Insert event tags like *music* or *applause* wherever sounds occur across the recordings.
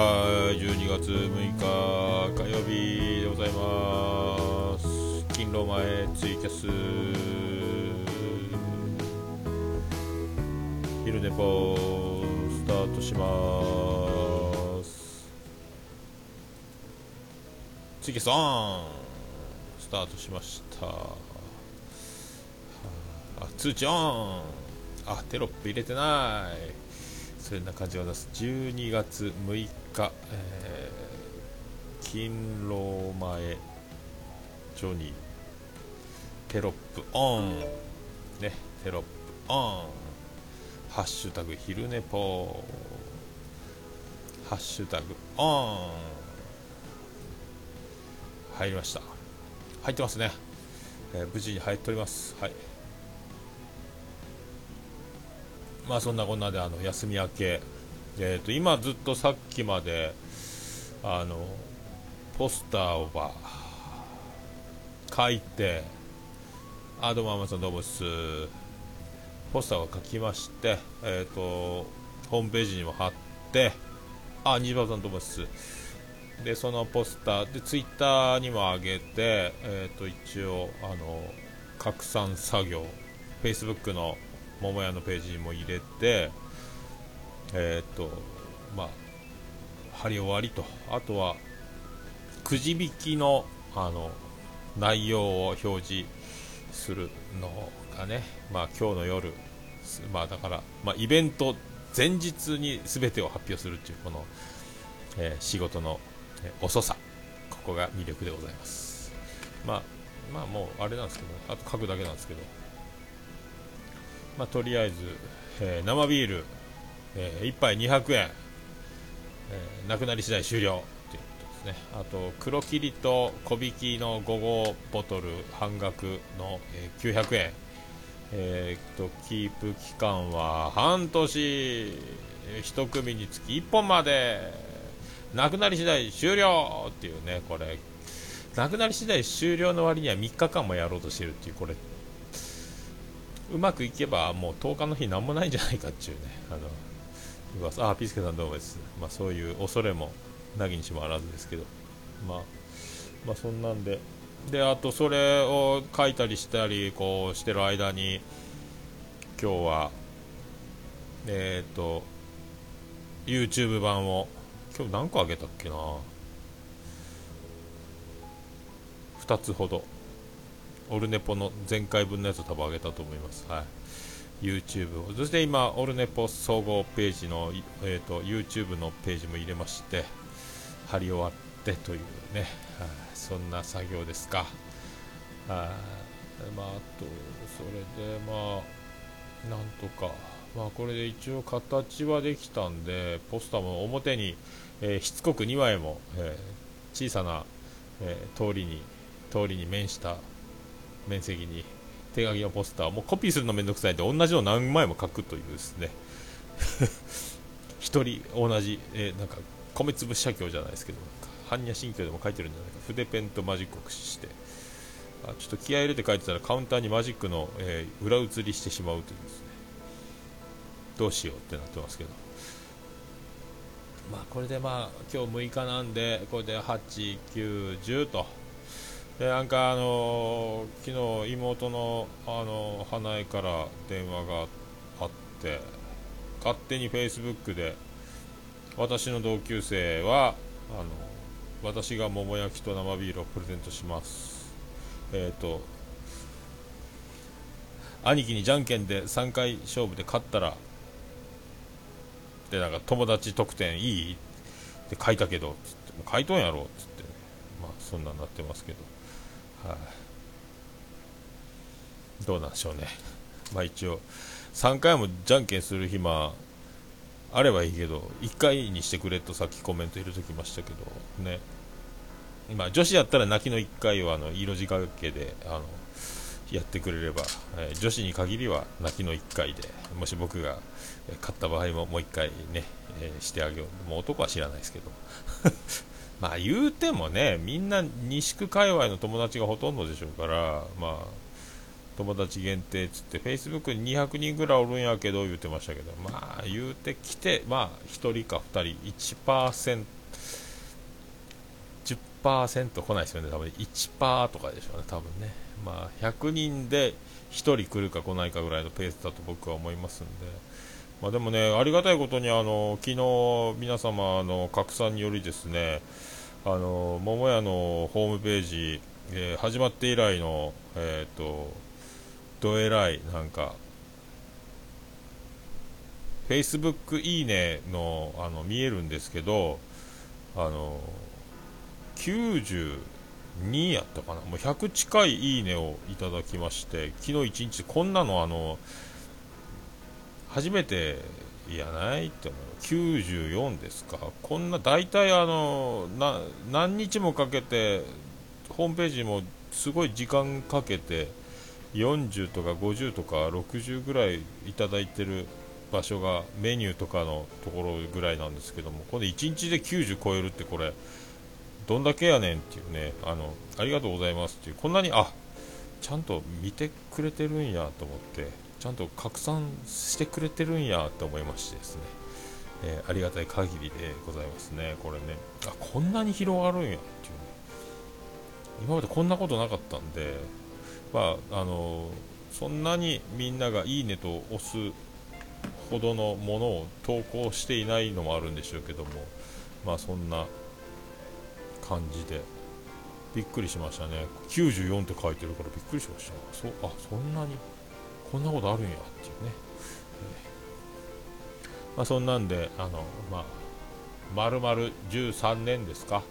はい12月6日火曜日でございます勤労前ツイキャス昼寝ぽスタートしますツイキャスオンスタートしましたあ通知オンあテロップ入れてないそんな感じを出す12月6日、えー、勤労前ジョニーテロップオン。ねテロップオン。ハッシュタグ昼寝ぽハッシュタグオン。入りました。入ってますね、えー、無事に入っております。はい。まあそんなこんなであの休み明け、えー、と今ずっとさっきまであのポスターをば書いてあどうも天さんどうもです。ポスターを書きまして、えーと、ホームページにも貼ってあ西馬さんどうもです。でそのポスターでツイッターにも上げて、えーと一応あの拡散作業 Facebook の桃屋のページにも入れてえっ、とまあ貼り終わりと。あとはくじ引きのあの内容を表示するのがね、まあ、今日の夜、まあ、だから、まあ、イベント前日に全てを発表するっていうこの、えー、仕事の、えー、遅さ。ここが魅力でございます、まあ、まあもうあれなんですけどあと書くだけなんですけど。まあ、とりあえず、えー、生ビール、えー、1杯200円、えー、なくなり次第終了ということですね。あと黒霧と小引きの5号ボトル半額の、えー、900円。えー、とキープ期間は半年。1組につき1本まで。なくなり次第終了っていうねこれ。なくなり次第終了の割には3日間もやろうとしてるっていうこれ。うまくいけばもう10日の日何もないんじゃないかっていうね。あの噂あピスケさんどうもです、まあ、そういう恐れもなぎにしもあらずですけど、まあ、まあそんなんで。であとそれを書いたりしたりこうしてる間に今日はえっ、ー、と YouTube 版を今日何個あげたっけな。2つほど。オルネポの前回分のやつを多分上げたと思います。はい。YouTube。そして今、オルネポ総合ページの、えーと、YouTube のページも入れまして、貼り終わってというね、そんな作業ですか。はまあ、あと、それで、まあ、なんとか、まあ、これで一応形はできたんで、ポスターも表に、えー、しつこく2枚も、えー、小さな、えー、通りに、通りに面した面積に手書きのポスターもうコピーするのめんどくさいんで同じの何枚も書くというですね。*laughs* 1人同じ、えー、なんか米粒写経じゃないですけど般若心経でも書いてるんじゃないか。筆ペンとマジックを駆使して。あちょっと気合入れて書いてたらカウンターにマジックの、えー、裏写りしてしまうというですね。どうしようってなってますけど。まあこれでまあ今日6日なんでこれで8、9、10と。でなんかあの昨日妹のあの花江から電話があって勝手にフェイスブックで私の同級生はあの私が桃焼きと生ビールをプレゼントします。えっ、と兄貴にじゃんけんで3回勝負で勝ったらでなんか友達特典いい？って書いたけどつって書いとんやろ？っつって、まあそんなんなってますけど。はい、どうなんでしょうね。*laughs* まあ一応、3回もじゃんけんする暇あればいいけど、1回にしてくれとさっきコメント入れときましたけど、ね。まあ女子やったら泣きの1回はあの色仕掛けで、あの、やってくれれば、えー、女子に限りは泣きの1回で、もし僕が勝った場合ももう1回ね、えー、してあげよう。もう男は知らないですけど。*laughs* まあ言うてもね、みんな西区界隈の友達がほとんどでしょうから、まあ、友達限定っつって Facebook に200人ぐらいおるんやけど言ってましたけどまあ言うてきてまあ1人か2人1% 10%来ないですよね多分1%とかでしょうね多分ね。まあ100人で1人来るか来ないかぐらいのペースだと僕は思いますんで。まあ、でもねありがたいことにあの昨日皆様の拡散によりですねあの桃屋のホームページ、えー、始まって以来のえっ、ー、とどえらいなんか Facebook いいねのあの見えるんですけどあの92やったかな？もう100近いいいねをいただきまして昨日1日こんなのあの初めていやないって94ですか？こんな大体あの何日もかけてホームページもすごい時間かけて40とか50とか60ぐらいいただいてる場所がメニューとかのところぐらいなんですけどもこれ1日で90超えるってこれどんだけやねんっていうねあのありがとうございますっていうこんなにあちゃんと見てくれてるんやと思って。ちゃんと拡散してくれてるんやと思いましてですね、えー、ありがたい限りでございますね。これね。あこんなに広がるんやっていう。ね今までこんなことなかったんでまああのそんなにみんながいいねと押すほどのものを投稿していないのもあるんでしょうけどもまあそんな感じで。びっくりしましたね。94って書いてるからびっくりしました。そあそんなにこんなことあるんやっていうね、まあ、そんなんであのまあ丸々13年ですか。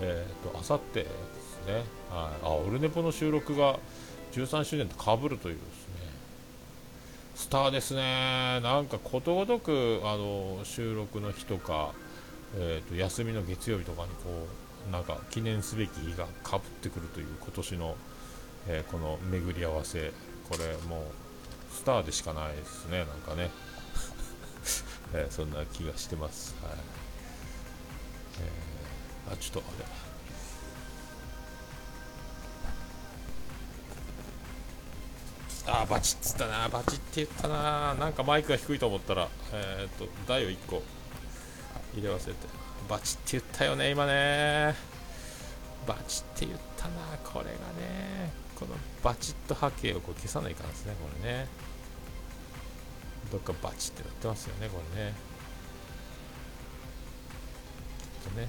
えっ、ー、とあさってですね。ああオルネポの収録が13周年とかぶるというですね。スターですね。なんかことごとくあの収録の日とか、えーと、休みの月曜日とかにこうなんか記念すべき日がかぶってくるという今年の、えー、この巡り合わせ。これもうスターでしかないですねなんかね、*laughs* えー、そんな気がしてます、はい。えー、あちょっとあれ。あバチッつったな。バチって言ったな。なんかマイクが低いと思ったらえー、っと台を1個入れ忘れて。バチって言ったよね今ね。バチって言ったなこれがね。このバチッと波形をこう消さないかんですねこれね。どっかバチってなってますよねこれね。きっとね。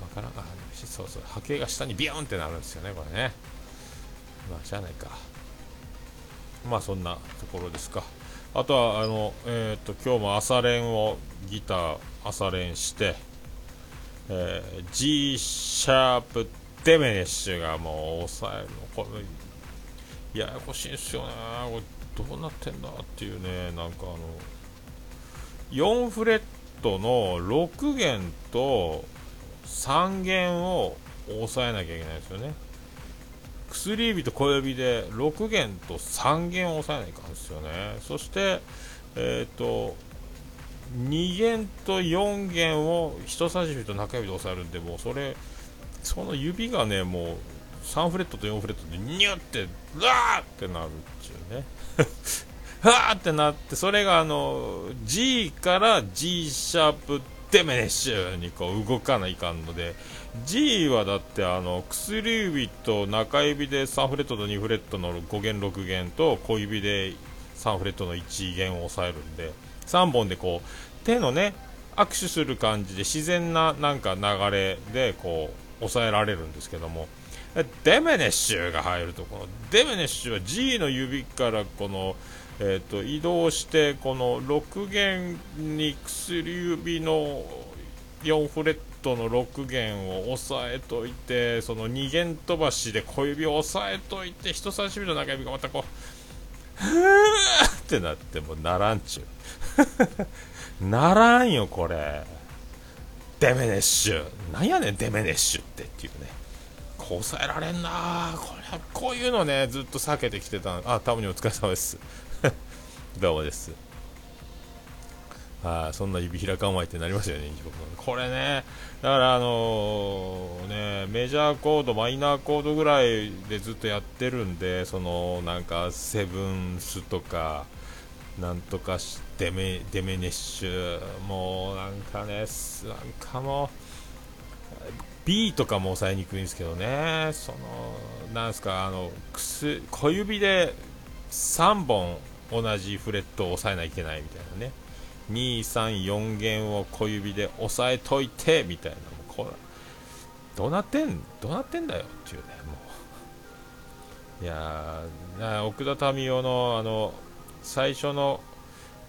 わからん。あそうそう。波形が下にビヨンってなるんですよねこれね。まあしゃあないか。まあそんなところですか。あとはあのえっ、ー、と今日も朝練をギター朝練して、えー、G シャープデメネッシュがもう抑えるのこれややこしいんですよね。これどうなってんだっていうねなんかあの4フレットの6弦と3弦を押さえなきゃいけないですよね。薬指と小指で6弦と3弦を押さえないかんですよね。そしてえっ、ー、と2弦と4弦を人差し指と中指で押さえるんでもうそれその指がねもう3フレットと4フレットでニュッてうわーってなるっていうね。*laughs* わーってなってそれがあの G から G シャープデメネッシュにこう動かないかんので G はだってあの薬指と中指で3フレットと2フレットの5弦6弦と小指で3フレットの1弦を押さえるんで3本でこう手のね握手する感じで自然ななんか流れでこう抑えられるんですけども。デメネッシュが入るとこのデメネッシュは G の指からこのえーと、移動してこの6弦に薬指の4フレットの6弦を押さえといてその2弦飛ばしで小指を押さえといて人差し指と中指がまたこうふーってなってもならんちゅう。*laughs* ならんよこれ。デメネッシュ。なんやねんデメネッシュってっていうね。こう抑えられんな。これこういうのねずっと避けてきてた。あタムにお疲れ様です。*laughs* どうもです。はあ、そんな指開かんわいってなりますよね、これね、だからあのー、ね、メジャーコード、マイナーコードぐらいでずっとやってるんで、そのなんかセブンスとか、なんとかしデメデメネッシュ、もうなんかね、なんかもう、B とかも抑えにくいんですけどね、そのなんすかあの小指で3本同じフレットを押さえないといけないみたいなね、2、3、4弦を小指で押さえといてみたいな、これどうなってんどうなってんだよっていうね、もう。いや奥田民生のあの最初の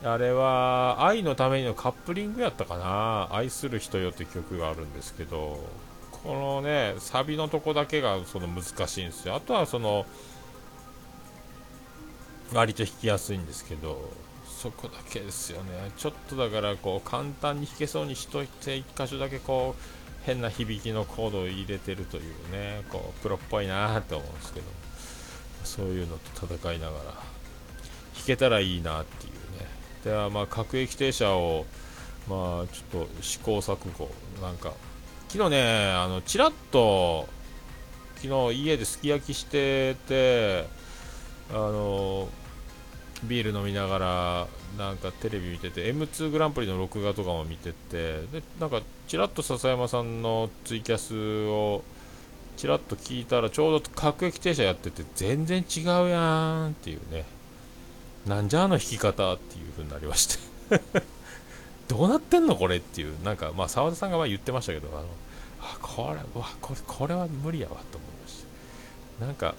あれは愛のためにのカップリングやったかな。愛する人よって曲があるんですけどこのねサビのとこだけがその難しいんですよ。あとはその割と弾きやすいんですけどそこだけですよね。ちょっとだからこう簡単に弾けそうにしといて1箇所だけこう変な響きのコードを入れてるというねこうプロっぽいなって思うんですけどそういうのと戦いながら弾けたらいいなっていう。ではまあ各駅停車をまあちょっと試行錯誤なんか。昨日ね、あのちらっと昨日家ですき焼きしてて、あのビール飲みながらなんかテレビ見てて M2 グランプリの録画とかも見ててでなんかちらっと笹山さんのツイキャスをちらっと聞いたらちょうど各駅停車やってて全然違うやんっていうね。なんじゃあの弾き方っていう風になりまして *laughs* どうなってんのこれっていう、なんか、まあ、澤田さんが言ってましたけど、あの、あ、これ、わ、これ、これは無理やわと思いました。なんか、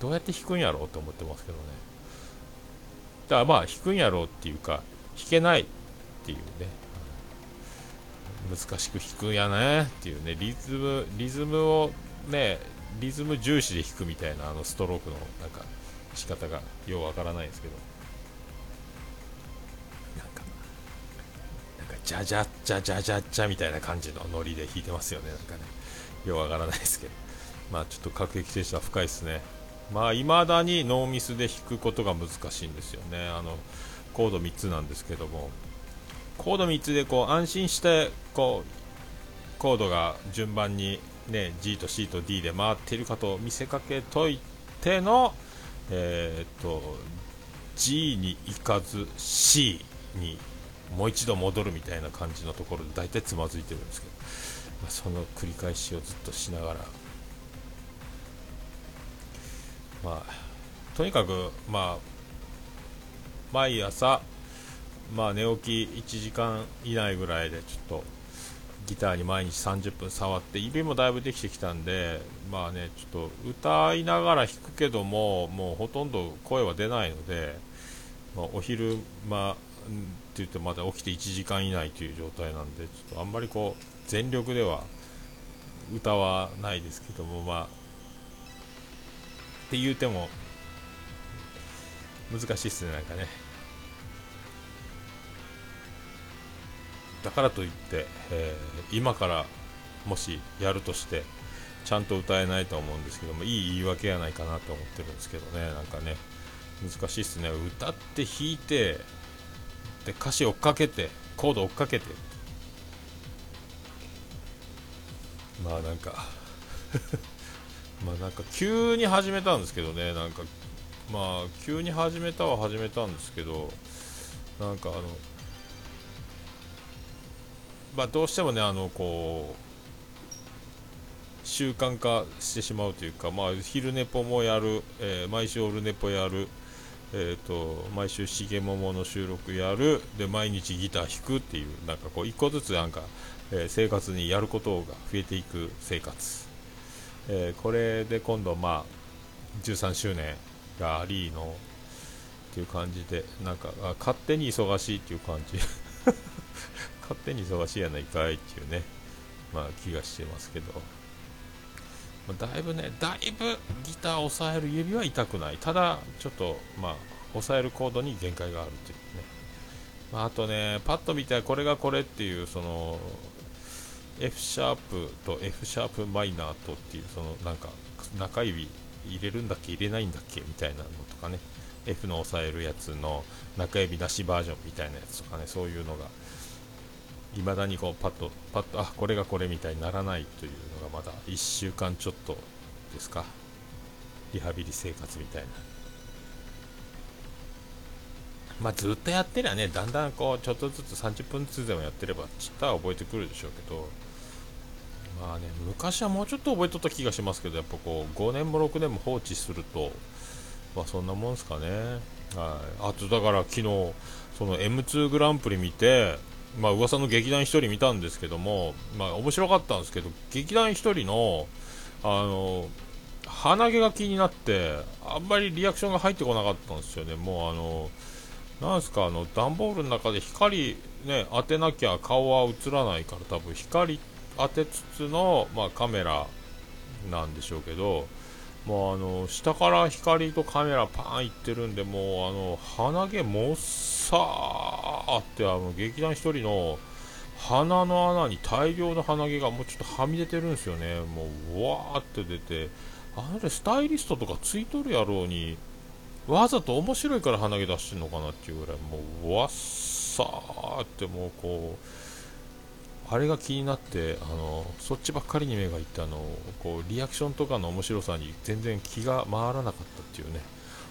どうやって弾くんやろうと思ってますけどね。だからまあ、弾くんやろうっていうか、弾けないっていうね、難しく弾くんやねっていうね、リズム、リズムをね、リズム重視で弾くみたいな、あのストロークの、なんか、仕方がようわからないですけど。じゃじゃじゃじゃじゃじゃみたいな感じのノリで弾いてますよね、なんかね。ようわからないですけど。まあちょっと各駅停車は深いですね。まあ未だにノーミスで弾くことが難しいんですよね。あの、コード3つなんですけども、コード3つでこう安心して、こう、コードが順番にね、G と C と D で回っているかと見せかけといての、えー、っと、G に行かず C にもう一度戻るみたいな感じのところで大体つまずいてるんですけど、まあ、その繰り返しをずっとしながら、まあ、とにかく、まあ、毎朝、まあ、寝起き1時間以内ぐらいでちょっとギターに毎日30分触って指もだいぶできてきたんでまあねちょっと歌いながら弾くけどももうほとんど声は出ないので、まあ、お昼間って言ってまだ起きて1時間以内という状態なんでちょっとあんまりこう全力では歌はないですけどもまあって言うても難しいっすねなんかね。だからといって、えー、今からもしやるとしてちゃんと歌えないと思うんですけどもいい言い訳やないかなと思ってるんですけどねなんかね。難しいっすね。歌って弾いてで歌詞追っかけてコード追っかけて。まあなんか *laughs* まあなんか急に始めたんですけどねなんかまあ急に始めたは始めたんですけどなんかあのまあどうしてもねあのこう習慣化してしまうというかまあ昼寝ぽもやる、えー、毎週オルネポやる。えーと、毎週重桃の収録やる。で毎日ギター弾くっていうなんかこう一個ずつなんか、えー、生活にやることが増えていく生活、えー、これで今度まあ13周年がありのっていう感じでなんか勝手に忙しいっていう感じ。*laughs* 勝手に忙しいやないかいっていうねまあ気がしてますけど。だいぶね、だいぶギターを押さえる指は痛くない。ただ、ちょっと、まあ、押さえるコードに限界があるというね。まあ、あとね、パッと見てこれがこれっていう、その、F シャープと F シャープマイナーとっていう、その、なんか、中指入れるんだっけ入れないんだっけみたいなのとかね。F の押さえるやつの中指なしバージョンみたいなやつとかねそういうのがいまだにこうパッとパッとあこれがこれみたいにならないというのがまだ1週間ちょっとですか。リハビリ生活みたいな。まあずっとやってりゃねだんだんこうちょっとずつ30分ずつでもやってればちったは覚えてくるでしょうけどまあね昔はもうちょっと覚えとった気がしますけどやっぱこう5年も6年も放置するとまあそんなもんすかね。はい。あとだから昨日その M2 グランプリ見てまあ噂の劇団1人見たんですけどもまあ面白かったんですけど劇団1人のあの鼻毛が気になってあんまりリアクションが入ってこなかったんですよね。もうあのなんすかあの段ボールの中で光ね当てなきゃ顔は映らないから多分光当てつつの、まあ、カメラなんでしょうけどもうあの下から光とカメラパーンいってるんでもうあの鼻毛もっさーってあの劇団1人の鼻の穴に大量の鼻毛がもうちょっとはみ出てるんですよね。もうわーって出て。あれスタイリストとかついとるやろうに。わざと面白いから鼻毛出してんのかなっていうぐらい。もうわっさーってもうこう。あれが気になってあのそっちばっかりに目がいってあのこうリアクションとかの面白さに全然気が回らなかったっていうね。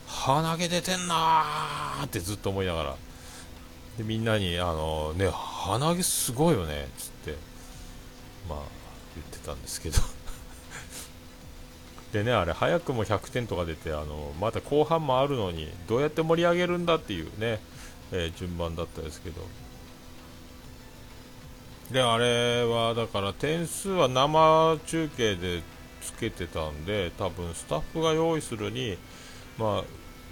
鼻毛出てんなーってずっと思いながら。でみんなにあのね鼻毛すごいよねっつって。まあ言ってたんですけど。*laughs* でねあれ早くも100点とか出てあのまだ後半もあるのにどうやって盛り上げるんだっていうね、えー、順番だったですけど。であれはだから点数は生中継でつけてたんで多分スタッフが用意するにまあ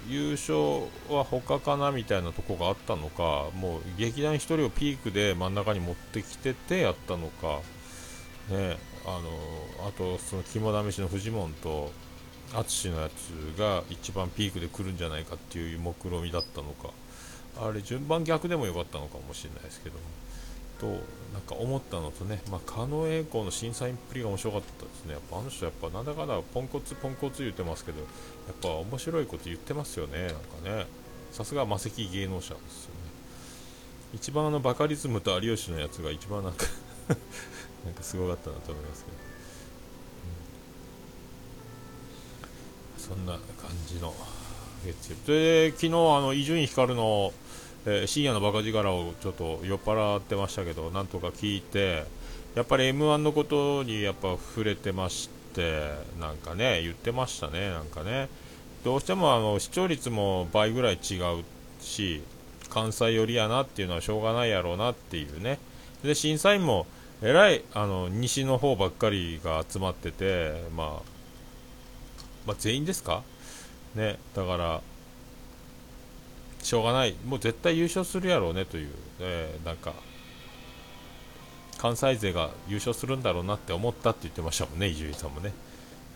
優勝は他かなみたいなとこがあったのかもう劇団1人をピークで真ん中に持ってきててやったのかねあのあとその肝試しのフジモンと淳のやつが一番ピークで来るんじゃないかっていう目論見だったのかあれ順番逆でもよかったのかもしれないですけどとなんか思ったのとね、まあ、狩野英孝の審査員っぷりが面白かったですね。やっぱあの人やっぱなんだかんだポンコツポンコツ言ってますけどやっぱ面白いこと言ってますよね。なんかねさすが魔石芸能者ですよね。一番あのバカリズムと有吉のやつが一番なんか *laughs* なんかすごかったなと思いますけど、そんな感じの月曜日。で昨日あの伊集院光の、えー、深夜のバカ力をちょっと酔っ払ってましたけどなんとか聞いてやっぱり m 1のことにやっぱ触れてましてなんかね言ってましたねなんかね。どうしてもあの視聴率も倍ぐらい違うし関西寄りやなっていうのはしょうがないやろうなっていうね。で審査員もえらいあの西の方ばっかりが集まってて、まあ、まあ、全員ですか？ね、だから、しょうがない、もう絶対優勝するやろうねという、えー、なんか、関西勢が優勝するんだろうなって思ったって言ってましたもんね、伊集院さんもね、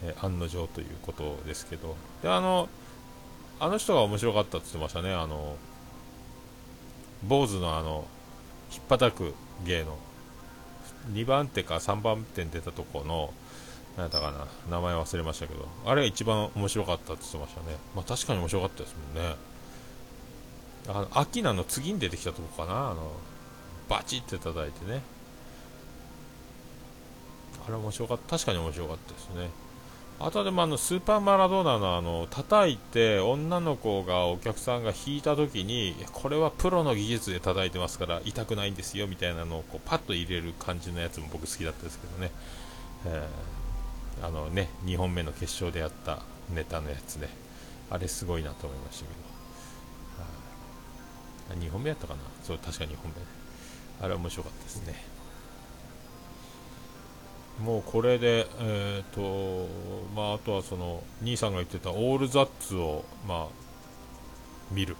えー、案の定ということですけど、であのあの人が面白かったって言ってましたね、あの坊主のあの、ひっぱたく芸の。2番手か3番手に出たとこの、なんだかな、名前忘れましたけど、あれが一番面白かったって言ってましたね。まあ確かに面白かったですもんね。あの、アキナの次に出てきたとこかな、あの、バチって叩いてね。あれ面白かった、確かに面白かったですね。あとでもあのスーパーマラドーナのあの叩いて女の子がお客さんが弾いた時にこれはプロの技術で叩いてますから痛くないんですよみたいなのをこうパッと入れる感じのやつも僕好きだったですけどね、えー、あのね2本目の決勝でやったネタのやつね。あれすごいなと思いましたけど、2本目やったかな？そう確か2本目。あれ面白かったですね。もうこれで、えーとまあ、あとはその兄さんが言ってたオールザッツを、まあ、見る。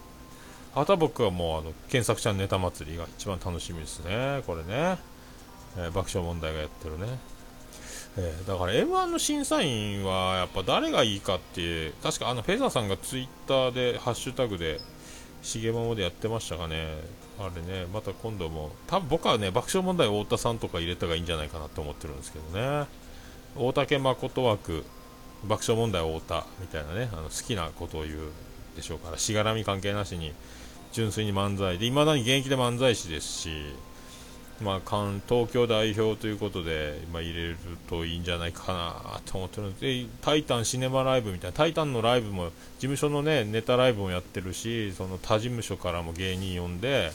あとは僕はもうあの検索者ネタ祭りが一番楽しみですね、これね、えー、爆笑問題がやってるね、えー、だから m 1の審査員はやっぱ誰がいいかっていう確かあのフェザーさんがツイッターでハッシュタグでしげままでやってましたかねあれね、また今度も、多分僕はね、爆笑問題太田さんとか入れた方がいいんじゃないかなと思ってるんですけどね。大竹誠枠、爆笑問題太田みたいなね、あの好きなことを言うでしょうからしがらみ関係なしに純粋に漫才でいまだに現役で漫才師ですし、まあ、東京代表ということで、まあ、入れるといいんじゃないかなと思ってるので「タイタンシネマライブ」みたいな「タイタン」のライブも事務所の、ね、ネタライブもやってるしその他事務所からも芸人呼んで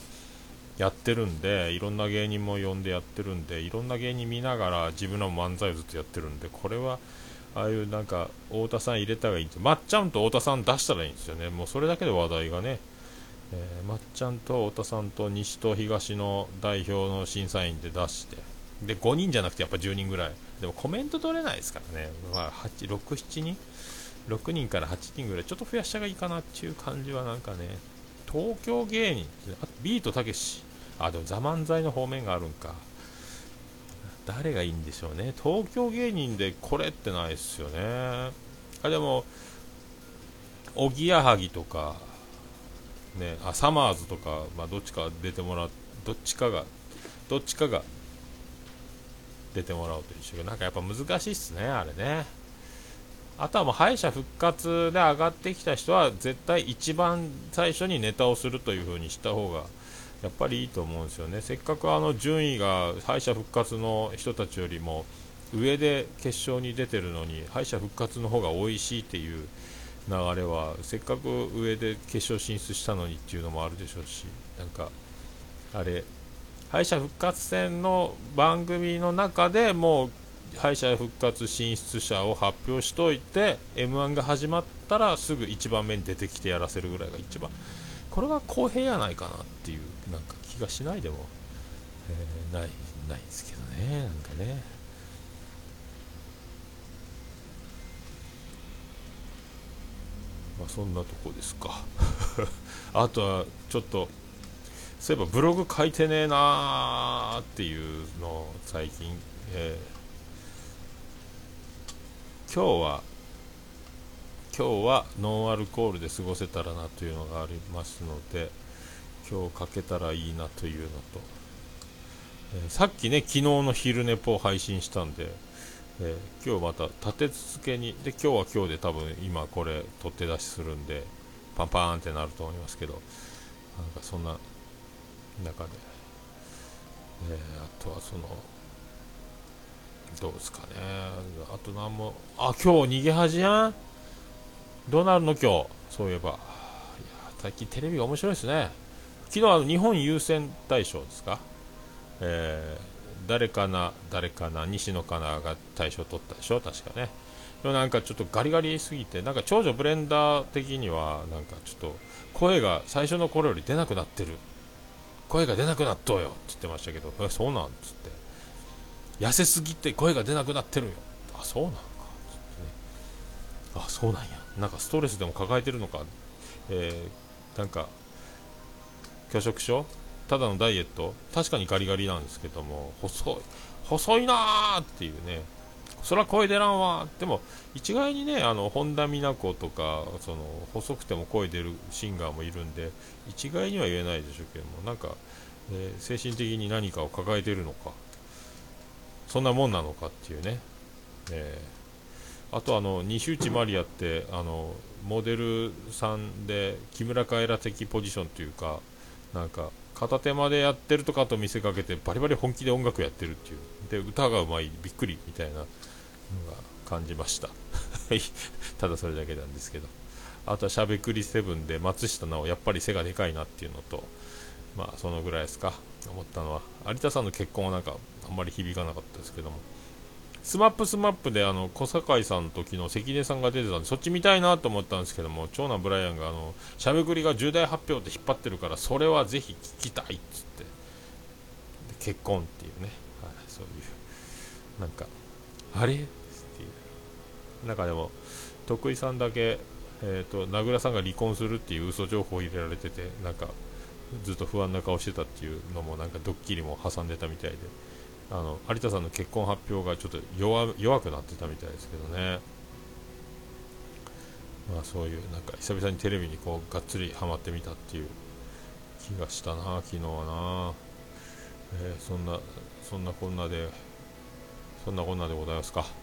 やってるんでいろんな芸人も呼んでやってるんでいろんな芸人見ながら自分らも漫才をずっとやってるんでこれはああいうなんか太田さん入れたらいいんですよ。まっちゃんと太田さん出したらいいんですよね。もうそれだけで話題がねえー、まっちゃんと太田さんと西と東の代表の審査員で出してで5人じゃなくてやっぱ10人ぐらい。でもコメント取れないですからね、まあ、6、7人？6人から8人ぐらい。ちょっと増やした方がいいかなっていう感じはなんかね東京芸人あビートたけし。あでも「ザ漫才の方面があるんか。誰がいいんでしょうね。東京芸人でこれってないですよね。あでもおぎやはぎとかね、あサマーズとか、まあ、どっちか出てもらうどっちかがどっちかが出てもらうと一緒なんかやっぱ難しいっすねあれね。あとはもう敗者復活で上がってきた人は絶対一番最初にネタをするという風にした方がやっぱりいいと思うんですよね。せっかくあの順位が敗者復活の人たちよりも上で決勝に出てるのに敗者復活の方が美味しいっていう流れはせっかく上で決勝進出したのにっていうのもあるでしょうしなんかあれ敗者復活戦の番組の中でもう敗者復活進出者を発表しといて m 1が始まったらすぐ1番目に出てきてやらせるぐらいが一番これが公平やないかなっていうなんか気がしないでも、えー、ないないですけどねなんかね。まあ、そんなとこですか。*laughs* あとはちょっとそういえばブログ書いてねえなーっていうのを最近、えー、今日は今日はノンアルコールで過ごせたらなというのがありますので今日書けたらいいなというのと、えー、さっきね昨日の昼寝ぽを配信したんでえー、今日また立て続けにで今日は今日で多分今これ取って出しするんでパンパーンってなると思いますけどなんかそんな中で、えー、あとはそのどうですかね。あと何もあ今日逃げ恥やん？どうなるの今日？そういえば。いや最近テレビが面白いですね。昨日は日本優先大賞ですか？えー誰かな、誰かな、西野カナが大賞取ったでしょ、確かね。でもなんかちょっとガリガリすぎて、なんか長女ブレンダー的には、なんかちょっと声が最初の頃より出なくなってる。声が出なくなっとうよって言ってましたけど、え、そうなん？つって。痩せすぎて声が出なくなってるよ。あ、そうなんか？つってね。あ、そうなんや。なんかストレスでも抱えてるのか？えー、なんか、拒食症ただのダイエット？確かにガリガリなんですけども細い細いなーっていうね。そら声出らんわでも一概にねあの本田美奈子とかその細くても声出るシンガーもいるんで一概には言えないでしょうけどもなんか、えー、精神的に何かを抱えてるのか。そんなもんなのかっていうね、えー、あとあの西内まりやってあのモデルさんで木村カエラ的ポジションというかなんか片手間でやってるとかと見せかけてバリバリ本気で音楽やってるっていう。で歌がうまいびっくりみたいなのが感じました。ただそれだけなんですけど。あとはしゃべくり7で松下奈緒やっぱり背がでかいなっていうのとまあそのぐらいですか。思ったのは有田さんの結婚はなんかあんまり響かなかったですけども。 SMAP SMAP であの小堺さんの時の関根さんが出てたんでそっち見たいなと思ったんですけども長男ブライアンがあのしゃべくりが重大発表って引っ張ってるからそれはぜひ聞きたいっつって。結婚っていうね、はい、そういう。なんかあれっていう中でも徳井さんだけ、えーと、名倉さんが離婚するっていう嘘情報を入れられててなんかずっと不安な顔してたっていうのもなんかドッキリも挟んでたみたいで。あの有田さんの結婚発表がちょっと弱弱くなってたみたいですけどね、まあ、そういうなんか久々にテレビにこうがっつりはまってみたっていう気がしたな、昨日はな、えー、そんなそんなこんなでそんなこんなでございますか。*laughs*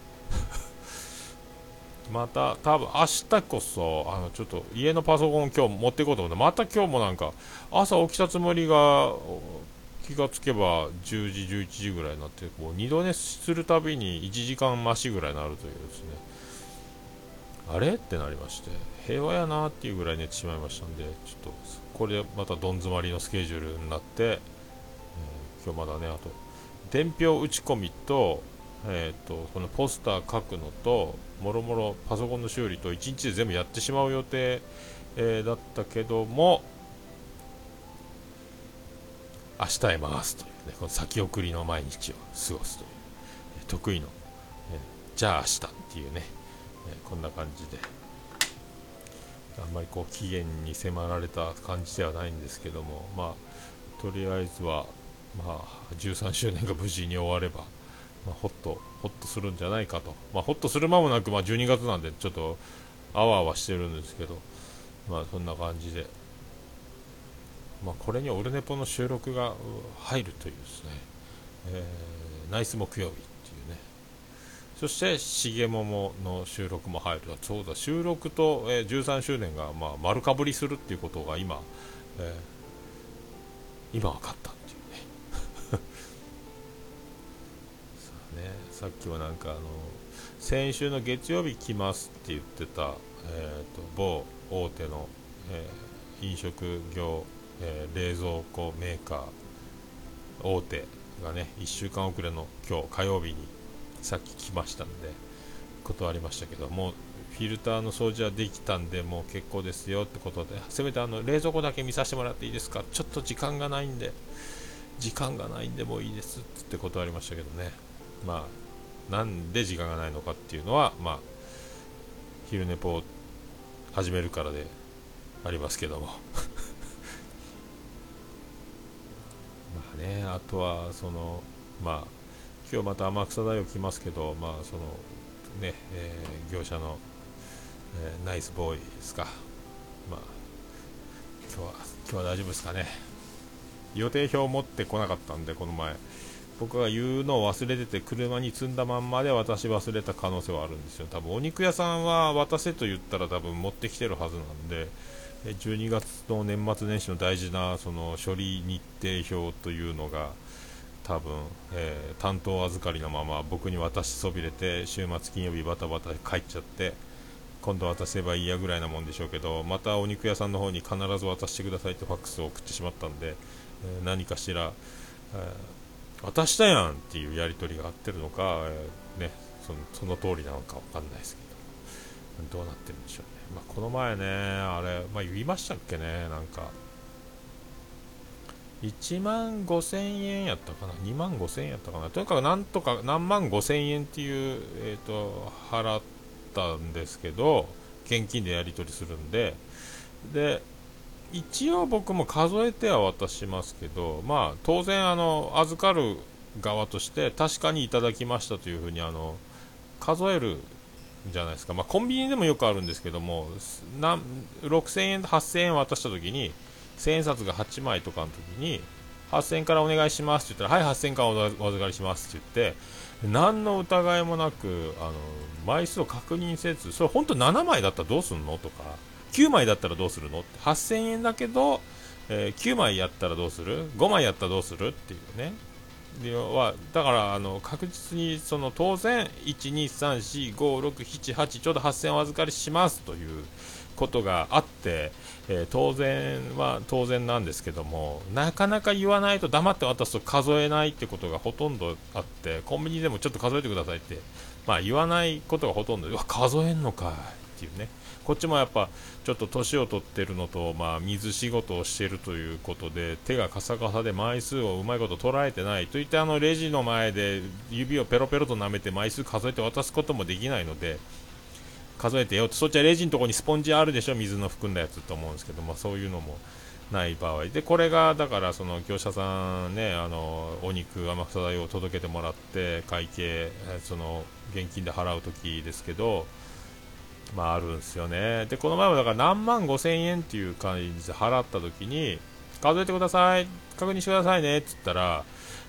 また多分明日こそあのちょっと家のパソコン今日持っていこうと思ってまた今日もなんか朝起きたつもりが気がつけば10時11時ぐらいになってこう二度寝するたびに1時間増しぐらいになるというですね。あれ？ってなりまして平和やなっていうぐらい寝てしまいましたんでちょっとこれでまたどん詰まりのスケジュールになって、えー、今日まだねあと伝票打ち込みと,、えーと、このポスター書くのともろもろパソコンの修理と1日で全部やってしまう予定、えー、だったけども明日へ回すというねこの先送りの毎日を過ごすという、え、得意の、え、じゃあ明日っていうね、えこんな感じであんまりこう期限に迫られた感じではないんですけどもまあとりあえずはまあ、13周年が無事に終われば、まあ、ほっとほっとするんじゃないかと、まあ、ほっとする間もなく、まあ、12月なんでちょっとあわあわしてるんですけど、まあ、そんな感じで、まあ、これにオルネポの収録が入るというですね、えー、ナイス木曜日っていうね。そして重桃の収録も入る。そうだ収録と、えー、13周年が、まあ、丸かぶりするっていうことが今、えー、今分かったっていうね。*laughs* さっきはなんかあの先週の月曜日来ますって言ってた、えーと、某大手の、えー、飲食業、えー、冷蔵庫メーカー大手がね1週間遅れの今日火曜日にさっき来ましたんで断りましたけどもフィルターの掃除はできたんでもう結構ですよってことでせめてあの冷蔵庫だけ見させてもらっていいですか？ちょっと時間がないんで時間がないんでもういいですって断りましたけどね。まあなんで時間がないのかっていうのは、まあ、昼寝ぽを始めるからでありますけども。まあねあとはそのまあ今日また天草大学来ますけどまあそのね、えー、業者の、えー、ナイスボーイですか。まあ今日は今日は大丈夫ですかね。予定表を持ってこなかったんでこの前。僕が言うのを忘れてて車に積んだまんまで渡し忘れた可能性はあるんですよ。多分お肉屋さんは渡せと言ったら多分持ってきてるはずなんで12月の年末年始の大事なその処理日程表というのが多分、えー、担当預かりのまま僕に渡しそびれて週末金曜日バタバタ帰っちゃって今度渡せばいいやぐらいなもんでしょうけどまたお肉屋さんの方に必ず渡してくださいってファックスを送ってしまったんで、えー、何かしら、えー渡したやんっていうやり取りがあってるのか、え、ね、そのその通りなのか分かんないですけど、どうなってるんでしょう。まあ、この前ね、あれ、まあ、言いましたっけね、なんか、1万5000円やったかな、2万5000円やったかな、とにかくなんとか何万5000円っていう、えーと、払ったんですけど、現金でやり取りするんで、で、一応僕も数えては渡しますけど、まあ、当然あの預かる側として確かにいただきましたというふうにあの数えるじゃないですか、まあ、コンビニでもよくあるんですけども6000円、8000円渡した時に1000円札が8枚とかの時に8000円からお願いしますって言ったらはい8000円からお預かりしますって言って何の疑いもなくあの枚数を確認せずそれ本当7枚だったらどうすんのとか9枚だったらどうするのって8000円だけど、えー、9枚やったらどうする ?5 枚やったらどうする？っていうね。要はだからあの確実にその当然1234567ちょうど8000お預かりしますということがあって、えー、当然は当然なんですけどもなかなか言わないと黙って渡すと数えないってことがほとんどあってコンビニでもちょっと数えてくださいって、まあ、言わないことがほとんどわ数えんのかっていうね。こっちもやっぱちょっと年を取ってるのと、まあ、水仕事をしているということで手がカサカサで枚数をうまいこと捉えてないといってあのレジの前で指をペロペロと舐めて枚数数えて渡すこともできないので数えてよってそっちはレジのところにスポンジあるでしょ水の含んだやつと思うんですけど、まあ、そういうのもない場合。でこれがだからその業者さんねあのお肉天草代を届けてもらって会計その現金で払う時ですけどまああるんですよね。で、この前もだから何万5千円っていう感じで払った時に、数えてください、確認してくださいねって言ったら、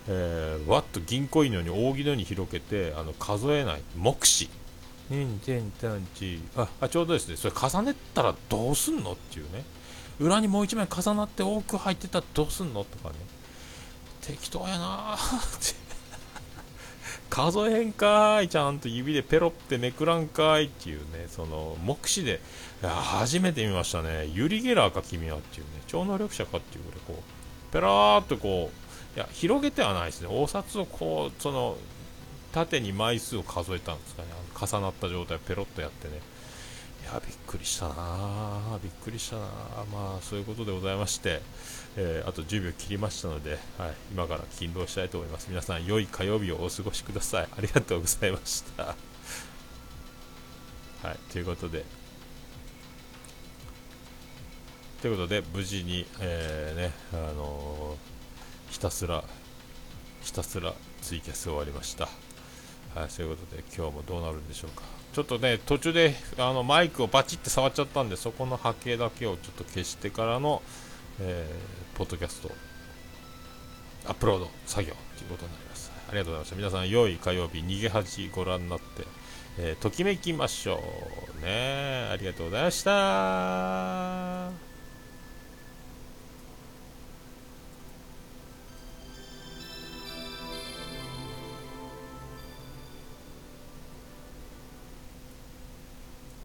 えー、わっと銀行員のように扇のように広げて、あの数えない、目視、2点3ああちょうどですね。それ重ねたらどうすんのっていうね。裏にもう1枚重なって多く入ってたらどうすんのとかね。適当やなって数えへんかいちゃんと指でペロってめくらんかいっていうねその目視で初めて見ましたねユリ・ゲラーか君はっていうね超能力者かっていうぐらいこうペラーっとこういや広げてはないですねお札をこうその縦に枚数を数えたんですかね。重なった状態ペロッとやってね。やびっくりしたなびっくりしたなまあそういうことでございましてえー、あと10秒切りましたので、はい、今から勤労したいと思います。皆さん、良い火曜日をお過ごしください。ありがとうございました。*laughs* はい、ということで、ということで、無事に、えー、ね、あのー、ひたすら、ひたすらツイキャス終わりました。はい、そういうことで、今日もどうなるんでしょうか。ちょっとね、途中であのマイクをバチって触っちゃったんで、そこの波形だけをちょっと消してからの、えー、ポッドキャストアップロード作業ということになります。ありがとうございました。皆さん、良い火曜日、逃げ恥ご覧になって、えー、ときめきましょう。ねありがとうございました。